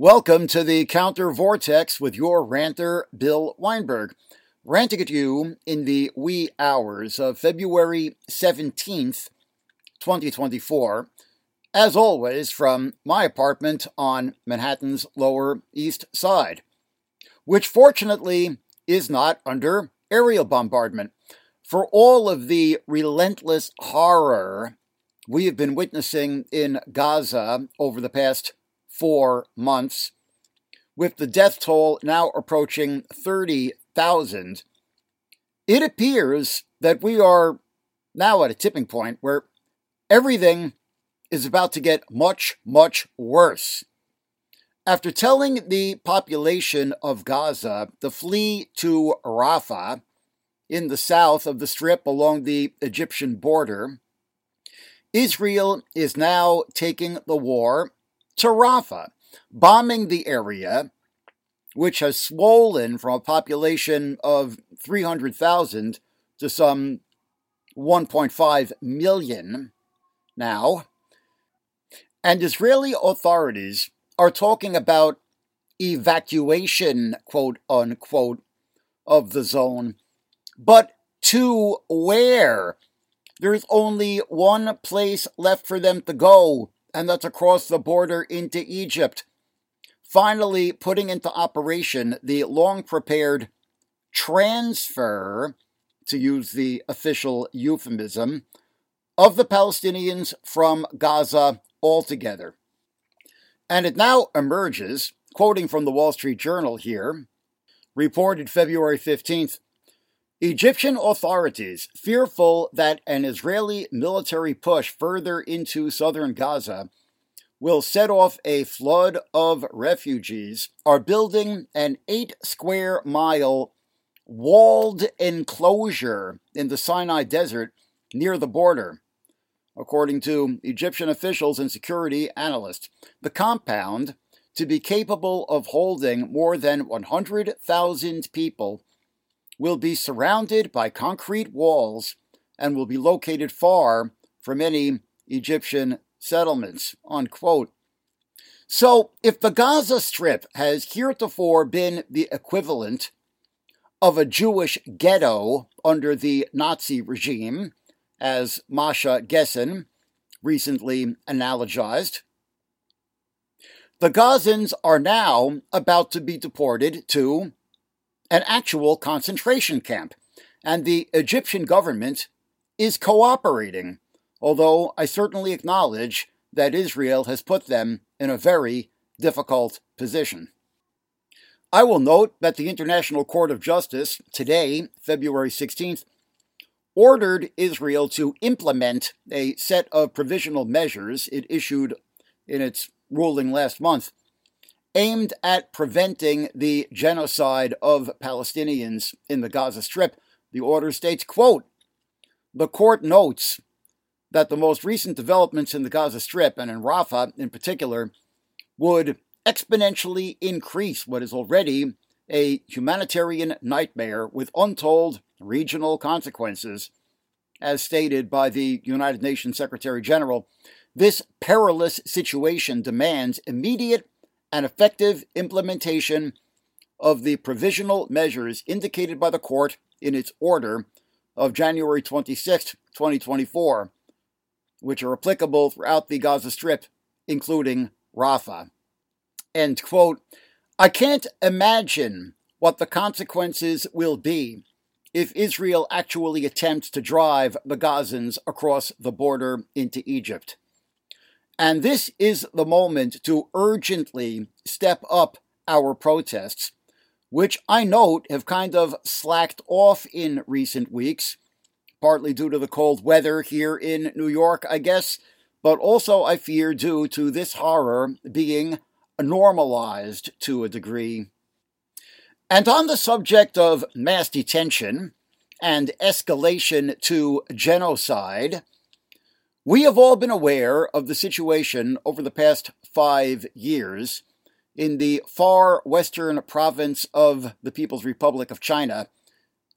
Welcome to the CounterVortex with your ranter, Bill Weinberg. Ranting at you in the wee hours of February 17th, 2024, as always from my apartment on Manhattan's Lower East Side, which fortunately is not under aerial bombardment. For all of the relentless horror we have been witnessing in Gaza over the past four months, with the death toll now approaching 30,000, it appears that we are now at a tipping point where everything is about to get much, much worse. After telling the population of Gaza to flee to Rafah in the south of the strip along the Egyptian border, Israel is now taking the war to Rafah, bombing the area, which has swollen from a population of 300,000 to some 1.5 million now. And Israeli authorities are talking about evacuation, quote unquote, of the zone. But to where? There's only one place left for them to go and that's across the border into Egypt. Finally, putting into operation the long prepared transfer, to use the official euphemism, of the Palestinians from Gaza altogether. And it now emerges, quoting from the Wall Street Journal here, reported February 15th Egyptian authorities, fearful that an Israeli military push further into southern Gaza will set off a flood of refugees, are building an eight square mile walled enclosure in the Sinai Desert near the border. According to Egyptian officials and security analysts, the compound, to be capable of holding more than 100,000 people, will be surrounded by concrete walls and will be located far from any Egyptian settlements. Unquote. So, if the Gaza Strip has heretofore been the equivalent of a Jewish ghetto under the Nazi regime, as Masha Gessen recently analogized, the Gazans are now about to be deported to an actual concentration camp, and the Egyptian government is cooperating, although I certainly acknowledge that Israel has put them in a very difficult position. I will note that the International Court of Justice, today, February 16th, ordered Israel to implement a set of provisional measures it issued in its ruling last month aimed at preventing the genocide of Palestinians in the Gaza Strip. The order states, quote, the court notes that the most recent developments in the Gaza Strip and in Rafah in particular would exponentially increase what is already a humanitarian nightmare with untold regional consequences. As stated by the United Nations Secretary General, this perilous situation demands immediate and effective implementation of the provisional measures indicated by the court in its order of January 26, 2024, which are applicable throughout the Gaza Strip, including Rafah. End quote. I can't imagine what the consequences will be if Israel actually attempts to drive the Gazans across the border into Egypt. And this is the moment to urgently step up our protests, which I note have kind of slacked off in recent weeks, partly due to the cold weather here in New York, I guess, but also I fear due to this horror being normalized to a degree. And on the subject of mass detention and escalation to genocide, we have all been aware of the situation over the past five years in the far western province of the People's Republic of China,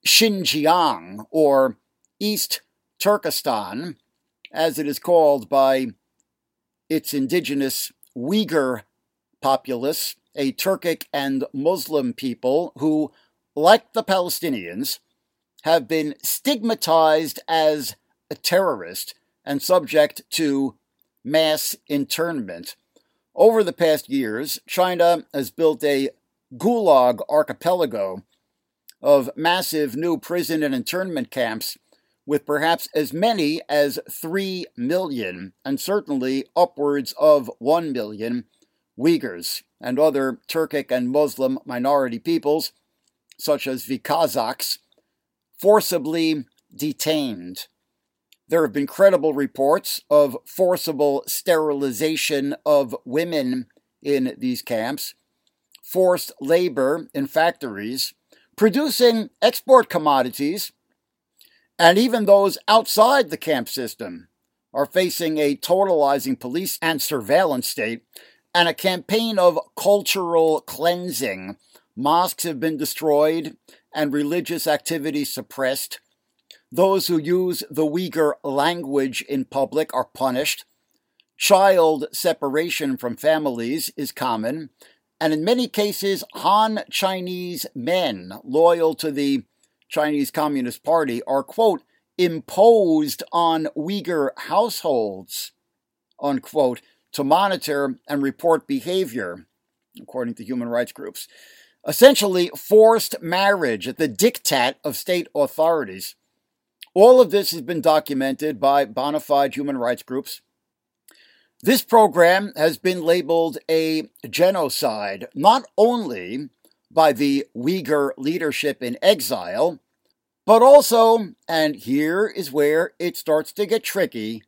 Xinjiang, or East Turkestan, as it is called by its indigenous Uyghur populace, a Turkic and Muslim people who, like the Palestinians, have been stigmatized as a terrorist and subject to mass internment. Over the past years, China has built a gulag archipelago of massive new prison and internment camps with perhaps as many as 3 million, and certainly upwards of 1 million, Uyghurs and other Turkic and Muslim minority peoples, such as the Kazakhs, forcibly detained. There have been credible reports of forcible sterilization of women in these camps, forced labor in factories, producing export commodities, and even those outside the camp system are facing a totalizing police and surveillance state and a campaign of cultural cleansing. Mosques have been destroyed and religious activity suppressed. Those who use the Uyghur language in public are punished. Child separation from families is common, and in many cases, Han Chinese men loyal to the Chinese Communist Party are, quote, imposed on Uyghur households, unquote, to monitor and report behavior, according to human rights groups. Essentially, forced marriage at the diktat of state authorities. All of this has been documented by bona fide human rights groups this program has been labeled a genocide, not only by the Uyghur leadership in exile, but also, and here is where it starts to get tricky,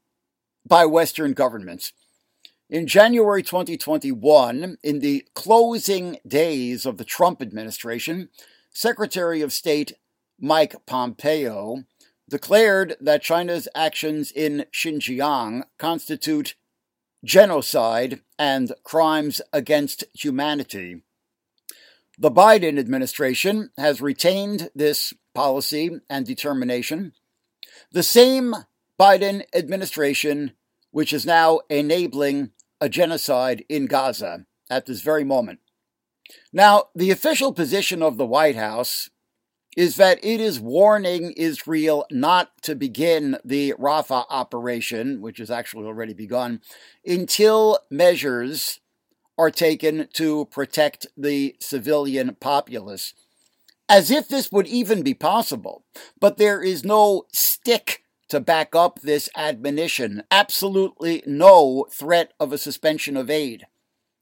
by Western governments. In January 2021, in the closing days of the Trump administration, Secretary of State Mike Pompeo declared that China's actions in Xinjiang constitute genocide, and crimes against humanity. The Biden administration has retained this policy and determination. The same Biden administration which is now enabling a genocide in Gaza at this very moment. Now, the official position of the White House is that it is warning Israel not to begin the Rafah operation, which has actually already begun, until measures are taken to protect the civilian populace. As if this would even be possible. But there is no stick to back up this admonition, absolutely no threat of a suspension of aid.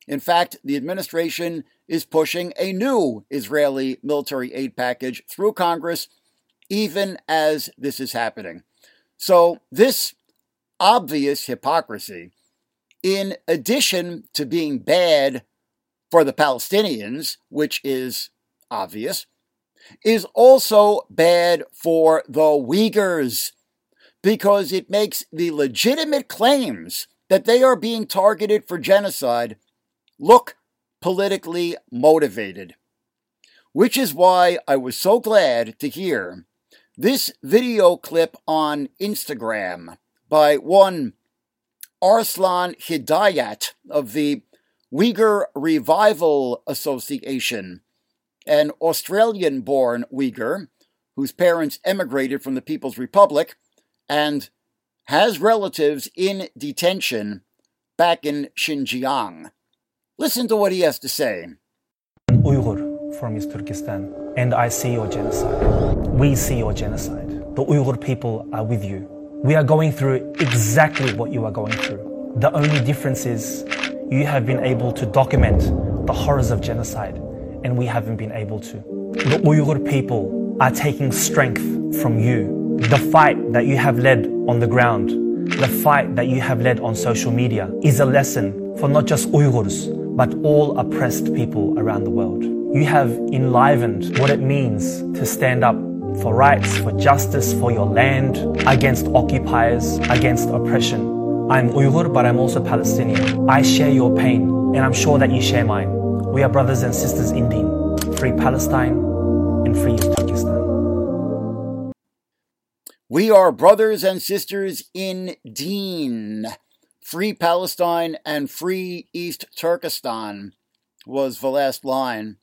In fact, the administration is pushing a new Israeli military aid package through Congress, even as this is happening. So, this obvious hypocrisy, in addition to being bad for the Palestinians, which is obvious, is also bad for the Uyghurs because it makes the legitimate claims that they are being targeted for genocide look politically motivated. Which is why I was so glad to hear this video clip on Instagram by one Arslan Hidayat of the Uyghur Revival Association, an Australian born Uyghur whose parents emigrated from the People's Republic and has relatives in detention back in Xinjiang. Listen to what he has to say. Uyghur from East Turkestan, and I see your genocide. We see your genocide. The Uyghur people are with you. We are going through exactly what you are going through. The only difference is you have been able to document the horrors of genocide, and we haven't been able to. The Uyghur people are taking strength from you. The fight that you have led on the ground, the fight that you have led on social media, is a lesson for not just Uyghurs, but all oppressed people around the world. You have enlivened what it means to stand up for rights, for justice, for your land, against occupiers, against oppression. I'm Uyghur, but I'm also Palestinian. I share your pain, and I'm sure that you share mine. We are brothers and sisters in Deen. Free Palestine and free Turkestan. We are brothers and sisters in Deen. Free Palestine and Free East Turkestan. was the last line.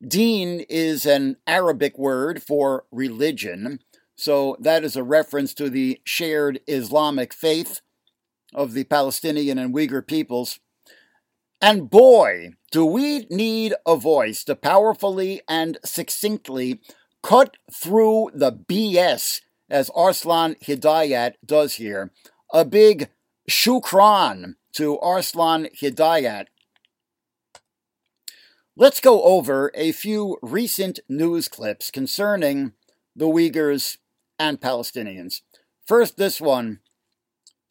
Deen is an Arabic word for religion, so that is a reference to the shared Islamic faith of the Palestinian and Uyghur peoples. And boy, do we need a voice to powerfully and succinctly cut through the BS as Arslan Hidayat does here. A big shukran to Arslan Hidayat. Let's go over a few recent news clips concerning the Uyghurs and Palestinians. First, this one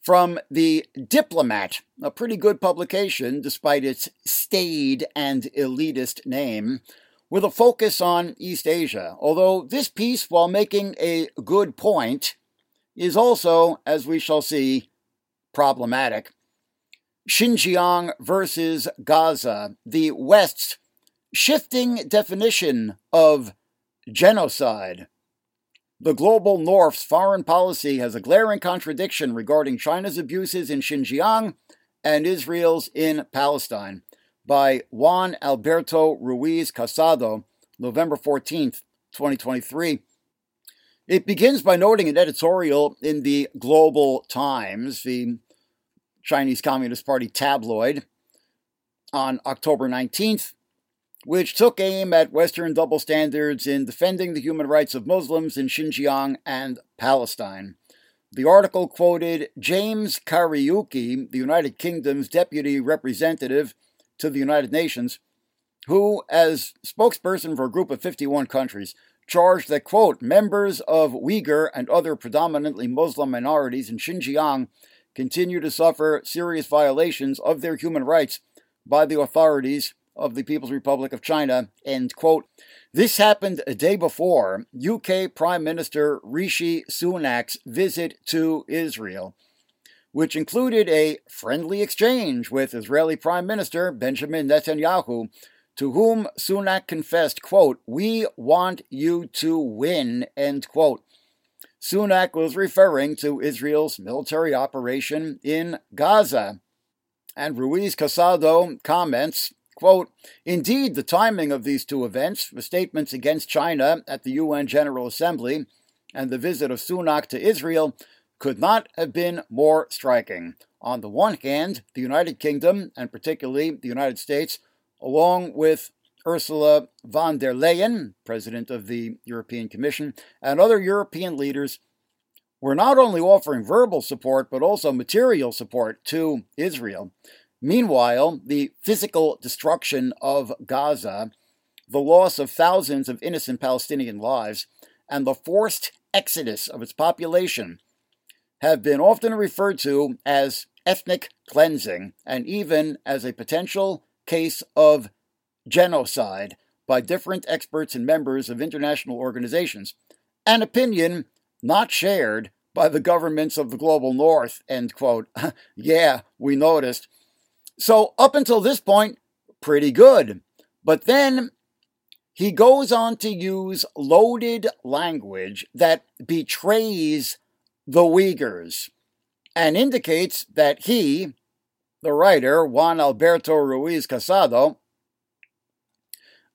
from The Diplomat, a pretty good publication despite its staid and elitist name, with a focus on East Asia. Although this piece, while making a good point, is also, as we shall see, problematic. Xinjiang versus Gaza, the West's shifting definition of genocide. The global North's foreign policy has a glaring contradiction regarding China's abuses in Xinjiang and Israel's in Palestine. By Juan Alberto Ruiz Casado, November 14th, 2023. It begins by noting an editorial in the Global Times, the Chinese Communist Party tabloid, on October 19th, which took aim at Western double standards in defending the human rights of Muslims in Xinjiang and Palestine. The article quoted James Kariuki, the United Kingdom's deputy representative to the United Nations, who, as spokesperson for a group of 51 countries, charged that, quote, members of Uyghur and other predominantly Muslim minorities in Xinjiang continue to suffer serious violations of their human rights by the authorities of the People's Republic of China, end quote. This happened a day before UK Prime Minister Rishi Sunak's visit to Israel, which included a friendly exchange with Israeli Prime Minister Benjamin Netanyahu, to whom Sunak confessed, quote, We want you to win, end quote. Sunak was referring to Israel's military operation in Gaza. And Ruiz Casado comments, Quote, Indeed, the timing of these two events, the statements against China at the UN General Assembly and the visit of Sunak to Israel, could not have been more striking. On the one hand, the United Kingdom, and particularly the United States, along with Ursula von der Leyen, President of the European Commission, and other European leaders, were not only offering verbal support but also material support to Israel. Meanwhile, the physical destruction of Gaza, the loss of thousands of innocent Palestinian lives, and the forced exodus of its population have been often referred to as ethnic cleansing and even as a potential case of genocide by different experts and members of international organizations, an opinion not shared by the governments of the global north, end quote. yeah, we noticed. So, up until this point, pretty good. But then he goes on to use loaded language that betrays the Uyghurs and indicates that he, the writer, Juan Alberto Ruiz Casado,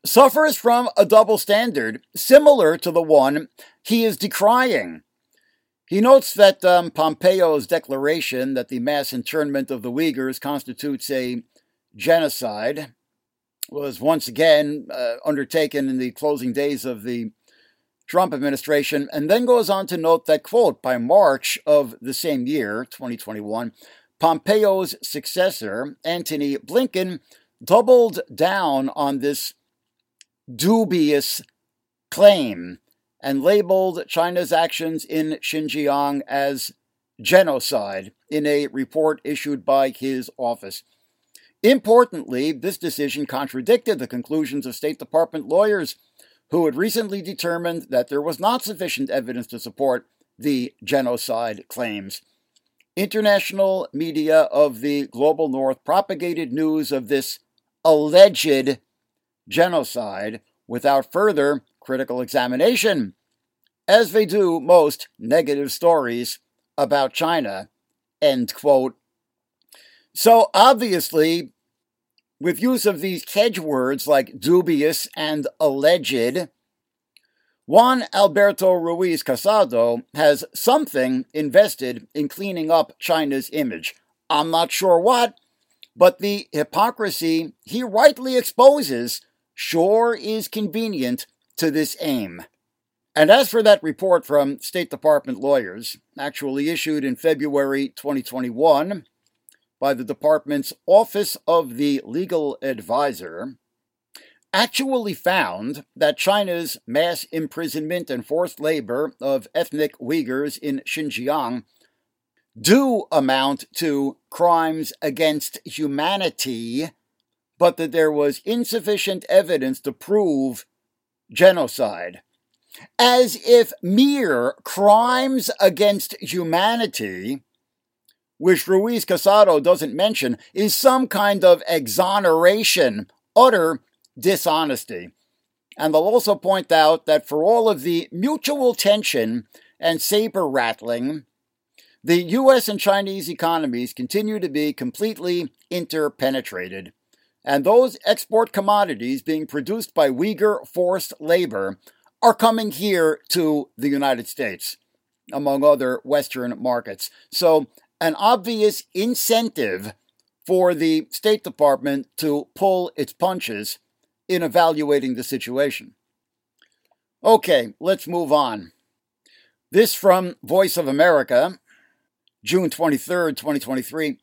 suffers from a double standard similar to the one he is decrying. He notes that um, Pompeo's declaration that the mass internment of the Uyghurs constitutes a genocide was once again uh, undertaken in the closing days of the Trump administration, and then goes on to note that, quote, by March of the same year, 2021, Pompeo's successor, Antony Blinken, doubled down on this dubious claim and labeled China's actions in Xinjiang as genocide in a report issued by his office. Importantly, this decision contradicted the conclusions of State Department lawyers who had recently determined that there was not sufficient evidence to support the genocide claims. International media of the global north propagated news of this alleged genocide without further critical examination, as they do most negative stories about China. End quote. So obviously, with use of these hedge words like dubious and alleged, Juan Alberto Ruiz Casado has something invested in cleaning up China's image. I'm not sure what, but the hypocrisy he rightly exposes sure is convenient to this aim. And as for that report from State Department lawyers, actually issued in February 2021 by the department's Office of the Legal Advisor, actually found that China's mass imprisonment and forced labor of ethnic Uyghurs in Xinjiang do amount to crimes against humanity, but that there was insufficient evidence to prove genocide. As if mere crimes against humanity, which Ruiz Casado doesn't mention, is some kind of exoneration, utter dishonesty. And they'll also point out that for all of the mutual tension and saber rattling, the US and Chinese economies continue to be completely interpenetrated. And those export commodities being produced by Uyghur forced labor are coming here to the United States, among other Western markets. So, an obvious incentive for the State Department to pull its punches in evaluating the situation. Okay, let's move on. This from Voice of America, June 23, 2023.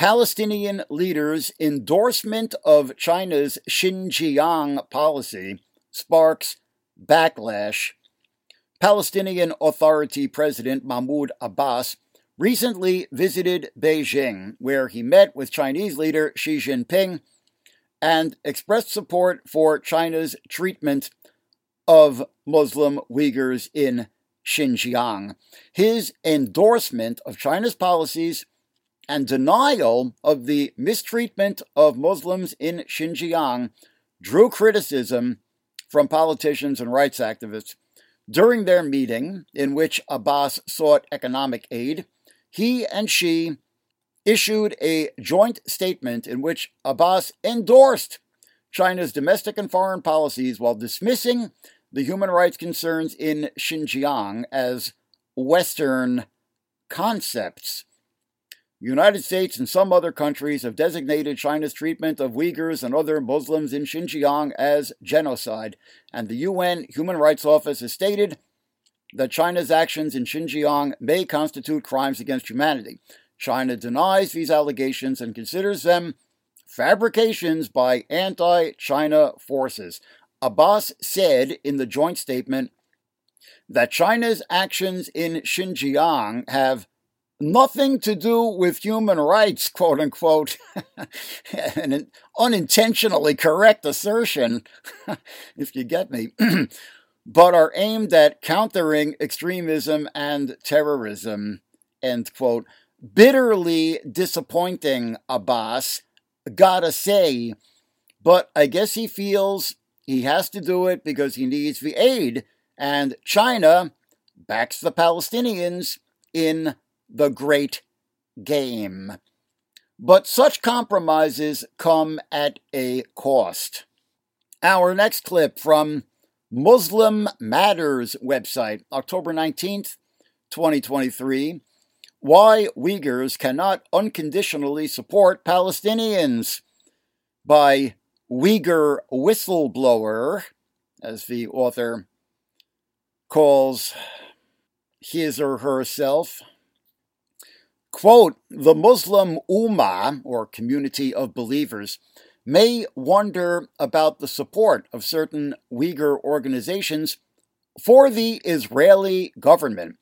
Palestinian leaders' endorsement of China's Xinjiang policy sparks backlash. Palestinian Authority President Mahmoud Abbas recently visited Beijing, where he met with Chinese leader Xi Jinping and expressed support for China's treatment of Muslim Uyghurs in Xinjiang. His endorsement of China's policies and denial of the mistreatment of Muslims in Xinjiang drew criticism from politicians and rights activists. During their meeting, in which Abbas sought economic aid, he and Xi issued a joint statement in which Abbas endorsed China's domestic and foreign policies while dismissing the human rights concerns in Xinjiang as Western concepts. The United States and some other countries have designated China's treatment of Uyghurs and other Muslims in Xinjiang as genocide, and the UN Human Rights Office has stated that China's actions in Xinjiang may constitute crimes against humanity. China denies these allegations and considers them fabrications by anti China forces. Abbas said in the joint statement that China's actions in Xinjiang have nothing to do with human rights, quote unquote, an unintentionally correct assertion, if you get me, but are aimed at countering extremism and terrorism, end quote. Bitterly disappointing, Abbas, gotta say, but I guess he feels he has to do it because he needs the aid, and China backs the Palestinians in the great game. But such compromises come at a cost. Our next clip from Muslim Matters website, October 19th, 2023. Why Uyghurs Cannot Unconditionally Support Palestinians by Uyghur Whistleblower, as the author calls his or herself. Quote, the Muslim Ummah, or community of believers, may wonder about the support of certain Uyghur organizations for the Israeli government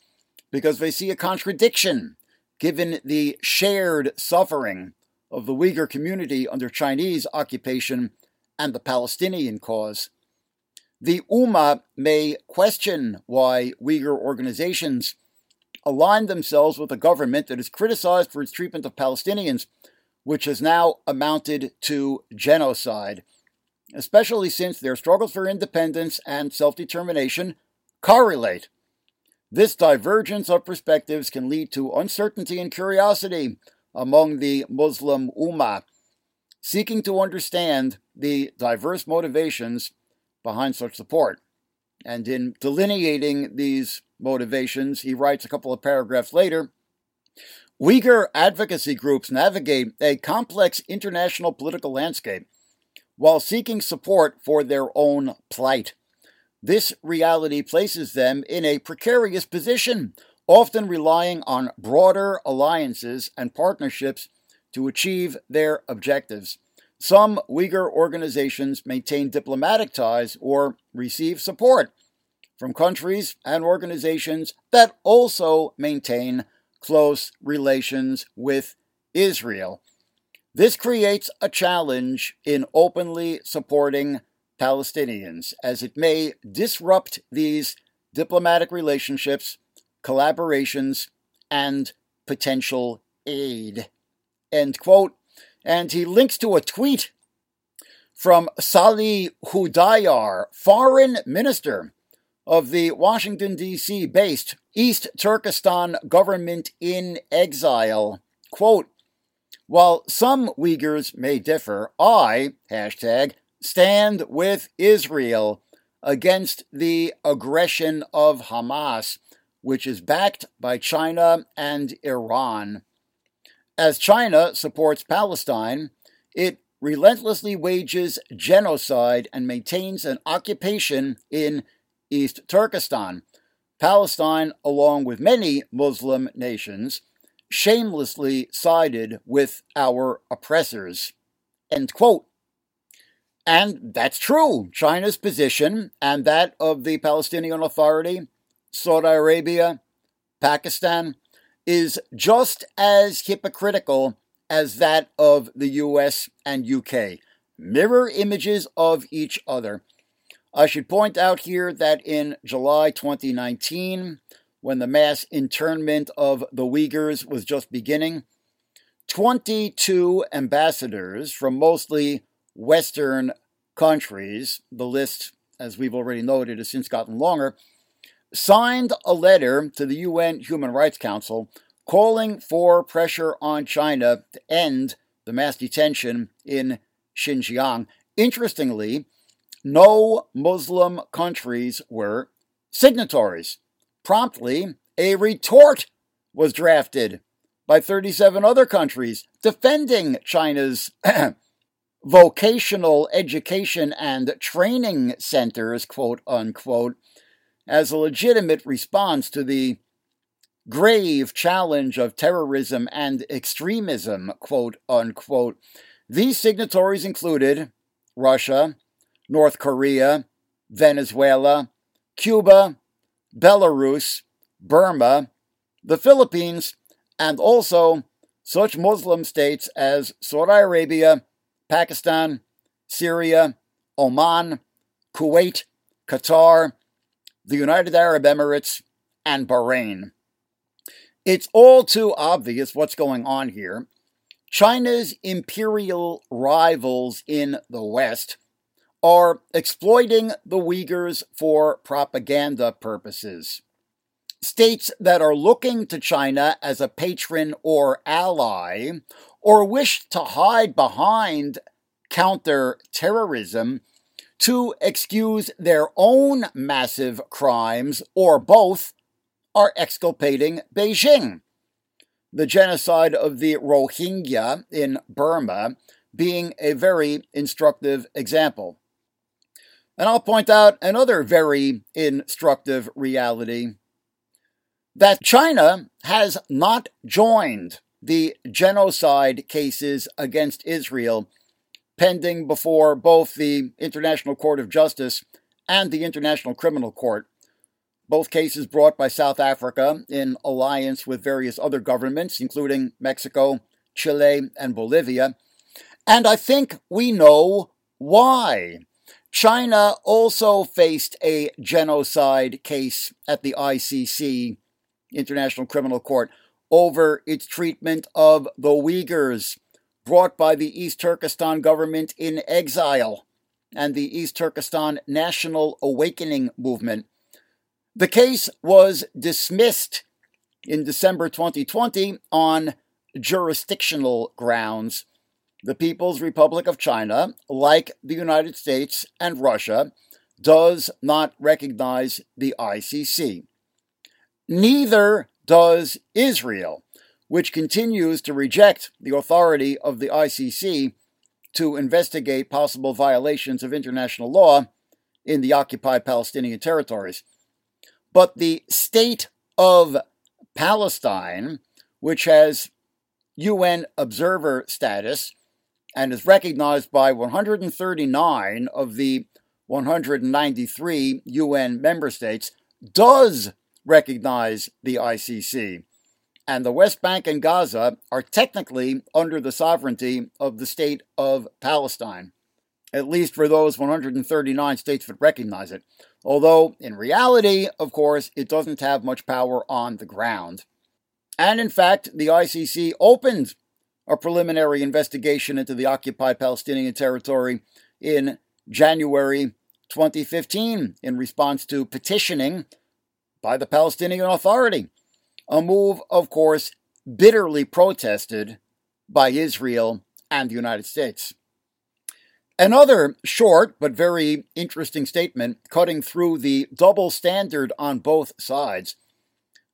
because they see a contradiction given the shared suffering of the Uyghur community under Chinese occupation and the Palestinian cause. The Ummah may question why Uyghur organizations align themselves with a government that is criticized for its treatment of Palestinians, which has now amounted to genocide, especially since their struggles for independence and self determination correlate this divergence of perspectives can lead to uncertainty and curiosity among the Muslim Ummah. seeking to understand the diverse motivations behind such support. And in delineating these motivations, he writes a couple of paragraphs later Uyghur advocacy groups navigate a complex international political landscape while seeking support for their own plight. This reality places them in a precarious position, often relying on broader alliances and partnerships to achieve their objectives. Some Uyghur organizations maintain diplomatic ties or receive support from countries and organizations that also maintain close relations with Israel. This creates a challenge in openly supporting Palestinians, as it may disrupt these diplomatic relationships, collaborations, and potential aid. End quote. And he links to a tweet from Salih Hudayyar, foreign minister of the Washington, D.C. based East Turkestan government in exile. Quote, while some Uyghurs may differ, I, hashtag, stand with Israel against the aggression of Hamas, which is backed by China and Iran. As China supports Palestine, it relentlessly wages genocide and maintains an occupation in East Turkestan. Palestine, along with many Muslim nations, shamelessly sided with our oppressors. End quote. And that's true. China's position and that of the Palestinian Authority, Saudi Arabia, Pakistan, is just as hypocritical as that of the US and UK. Mirror images of each other. I should point out here that in July 2019, when the mass internment of the Uyghurs was just beginning, 22 ambassadors from mostly Western countries, the list, as we've already noted, has since gotten longer, signed a letter to the UN Human Rights Council calling for pressure on China to end the mass detention in Xinjiang. Interestingly, no Muslim countries were signatories. Promptly, a retort was drafted by 37 other countries defending China's vocational education and training centers, quote unquote, as a legitimate response to the grave challenge of terrorism and extremism, quote unquote. These signatories included Russia, North Korea, Venezuela, Cuba, Belarus, Burma, the Philippines, and also such Muslim states as Saudi Arabia, Pakistan, Syria, Oman, Kuwait, Qatar, the United Arab Emirates, and Bahrain. It's all too obvious what's going on here. China's imperial rivals in the West are exploiting the Uyghurs for propaganda purposes. States that are looking to China as a patron or ally or wish to hide behind counter-terrorism to excuse their own massive crimes or both are exculpating Beijing. The genocide of the Rohingya in Burma being a very instructive example. And I'll point out another very instructive reality that China has not joined the genocide cases against Israel pending before both the International Court of Justice and the International Criminal Court. Both cases brought by South Africa in alliance with various other governments, including Mexico, Chile, and Bolivia. And I think we know why. China also faced a genocide case at the ICC, International Criminal Court, over its treatment of the Uyghurs brought by the East Turkestan government in exile and the East Turkestan National Awakening Movement. The case was dismissed in December 2020 on jurisdictional grounds. The People's Republic of China, like the United States and Russia, does not recognize the ICC. Neither does Israel, which continues to reject the authority of the ICC to investigate possible violations of international law in the occupied Palestinian territories. But the state of Palestine, which has UN observer status and is recognized by 139 of the 193 UN member states, does recognize the ICC. And the West Bank and Gaza are technically under the sovereignty of the state of Palestine, at least for those 139 states that recognize it. Although, in reality, of course, it doesn't have much power on the ground. And in fact, the ICC opened a preliminary investigation into the occupied Palestinian territory in January 2015 in response to petitioning by the Palestinian Authority, a move, of course, bitterly protested by Israel and the United States. Another short but very interesting statement, cutting through the double standard on both sides,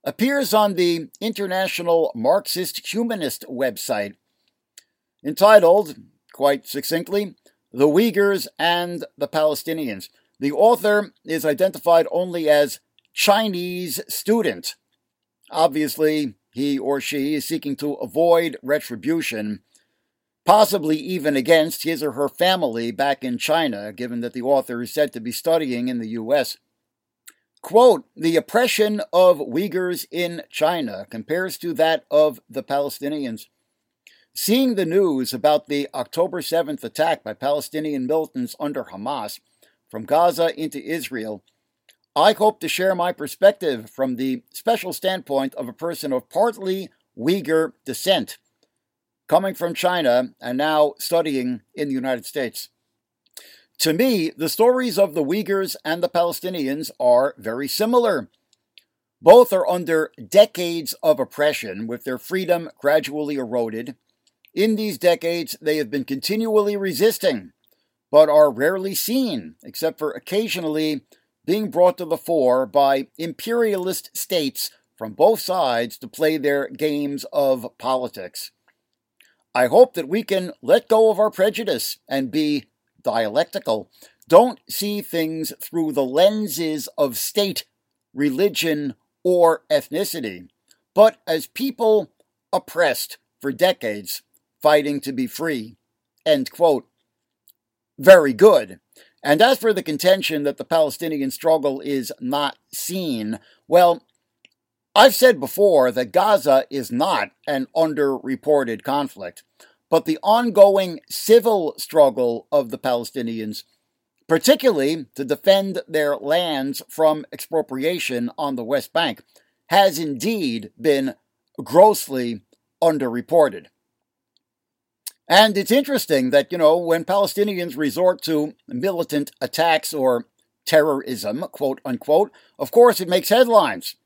appears on the International Marxist Humanist website, entitled, quite succinctly, The Uyghurs and the Palestinians. The author is identified only as Chinese student. Obviously, he or she is seeking to avoid retribution, possibly even against his or her family back in China, given that the author is said to be studying in the U.S. Quote, the oppression of Uyghurs in China compares to that of the Palestinians. Seeing the news about the October 7th attack by Palestinian militants under Hamas from Gaza into Israel I hope to share my perspective from the special standpoint of a person of partly Uyghur descent, coming from China and now studying in the United States. To me, the stories of the Uyghurs and the Palestinians are very similar. Both are under decades of oppression, with their freedom gradually eroded. In these decades, they have been continually resisting, but are rarely seen, except for occasionally being brought to the fore by imperialist states from both sides to play their games of politics. I hope that we can let go of our prejudice and be dialectical. Don't see things through the lenses of state, religion, or ethnicity, but as people oppressed for decades, fighting to be free. End quote. Very good. And as for the contention that the Palestinian struggle is not seen, well, I've said before that Gaza is not an underreported conflict, but the ongoing civil struggle of the Palestinians, particularly to defend their lands from expropriation on the West Bank, has indeed been grossly underreported. And it's interesting that, you know, when Palestinians resort to militant attacks or terrorism, quote unquote, of course it makes headlines.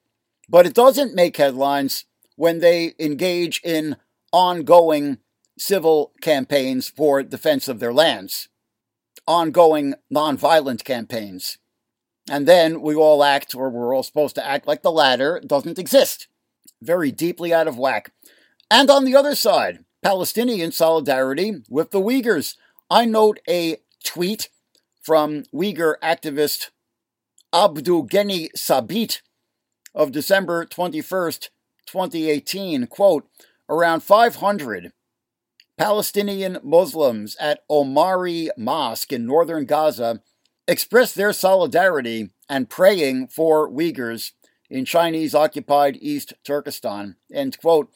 But it doesn't make headlines when they engage in ongoing civil campaigns for defense of their lands, ongoing nonviolent campaigns. And then we all act, or we're all supposed to act like the latter doesn't exist. Very deeply out of whack. And on the other side, Palestinian solidarity with the Uyghurs. I note a tweet from Uyghur activist Abdugheni Sabit of December 21st, 2018. Quote, around 500 Palestinian Muslims at Omari Mosque in northern Gaza expressed their solidarity and praying for Uyghurs in Chinese occupied East Turkestan. End quote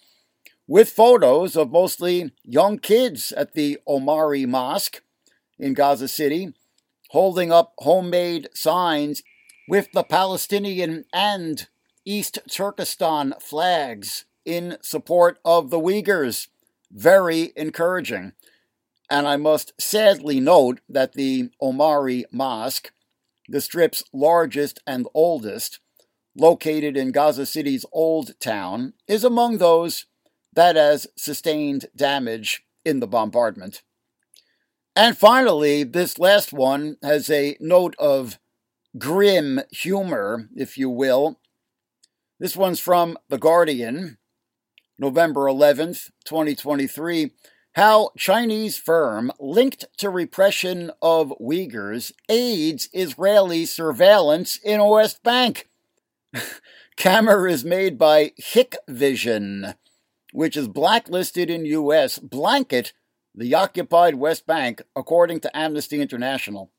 with photos of mostly young kids at the Omari Mosque in Gaza City, holding up homemade signs with the Palestinian and East Turkestan flags in support of the Uyghurs. Very encouraging. And I must sadly note that the Omari Mosque, the strip's largest and oldest, located in Gaza City's Old Town, is among those that has sustained damage in the bombardment. And finally, this last one has a note of grim humor, if you will. This one's from The Guardian, November 11th, 2023. How Chinese firm linked to repression of Uyghurs aids Israeli surveillance in West Bank. Camera is made by Hikvision, which is blacklisted in U.S. blanket the occupied West Bank, according to Amnesty International.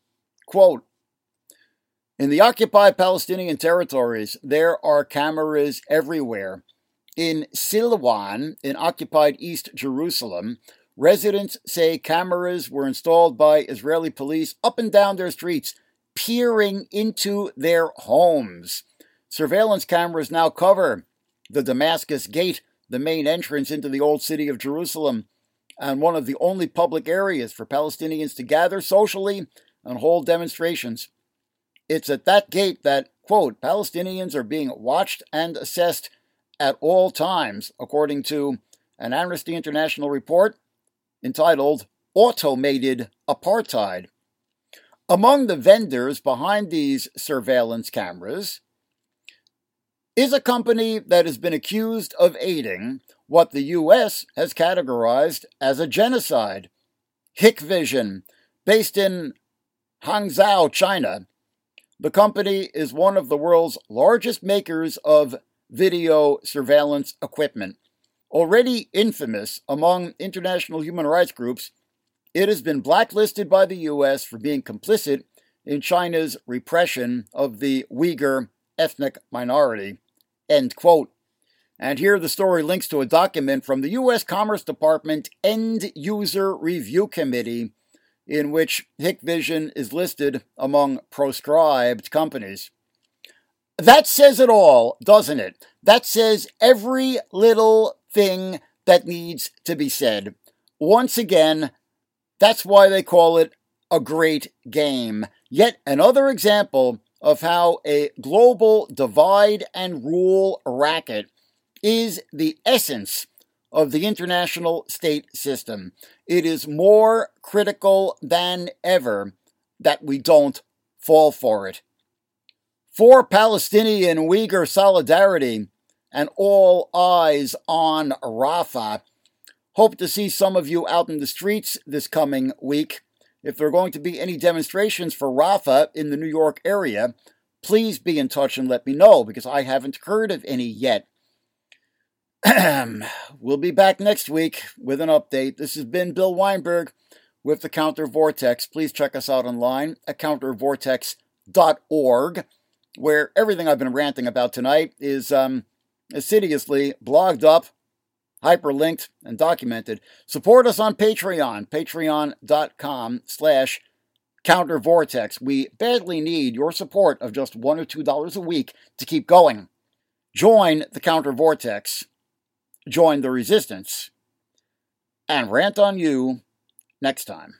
Quote, in the occupied Palestinian territories, there are cameras everywhere. In Silwan, in occupied East Jerusalem, residents say cameras were installed by Israeli police up and down their streets, peering into their homes. Surveillance cameras now cover the Damascus Gate, the main entrance into the old city of Jerusalem, and one of the only public areas for Palestinians to gather socially and hold demonstrations. It's at that gate that, quote, Palestinians are being watched and assessed at all times, according to an Amnesty International report entitled Automated Apartheid. Among the vendors behind these surveillance cameras is a company that has been accused of aiding what the U.S. has categorized as a genocide. Hikvision, based in Hangzhou, China. The company is one of the world's largest makers of video surveillance equipment. Already infamous among international human rights groups, it has been blacklisted by the U.S. for being complicit in China's repression of the Uyghur ethnic minority. End quote. And here the story links to a document from the U.S. Commerce Department End User Review Committee, in which Hikvision is listed among proscribed companies. That says it all, doesn't it? That says every little thing that needs to be said. Once again, that's why they call it a great game. Yet another example of how a global divide and rule racket is the essence of the international state system. It is more critical than ever that we don't fall for it. For Palestinian Uyghur solidarity and all eyes on Rafah, hope to see some of you out in the streets this coming week. If there are going to be any demonstrations for Rafah in the New York area, please be in touch and let me know because I haven't heard of any yet. we'll be back next week with an update. This has been Bill Weinberg with the CounterVortex. Please check us out online at countervortex.org, where everything I've been ranting about tonight is um, assiduously blogged up, hyperlinked, and documented. Support us on Patreon, patreon.com slash countervortex. We badly need your support of just one or two dollars a week to keep going. Join the CounterVortex join the resistance and rant on you next time.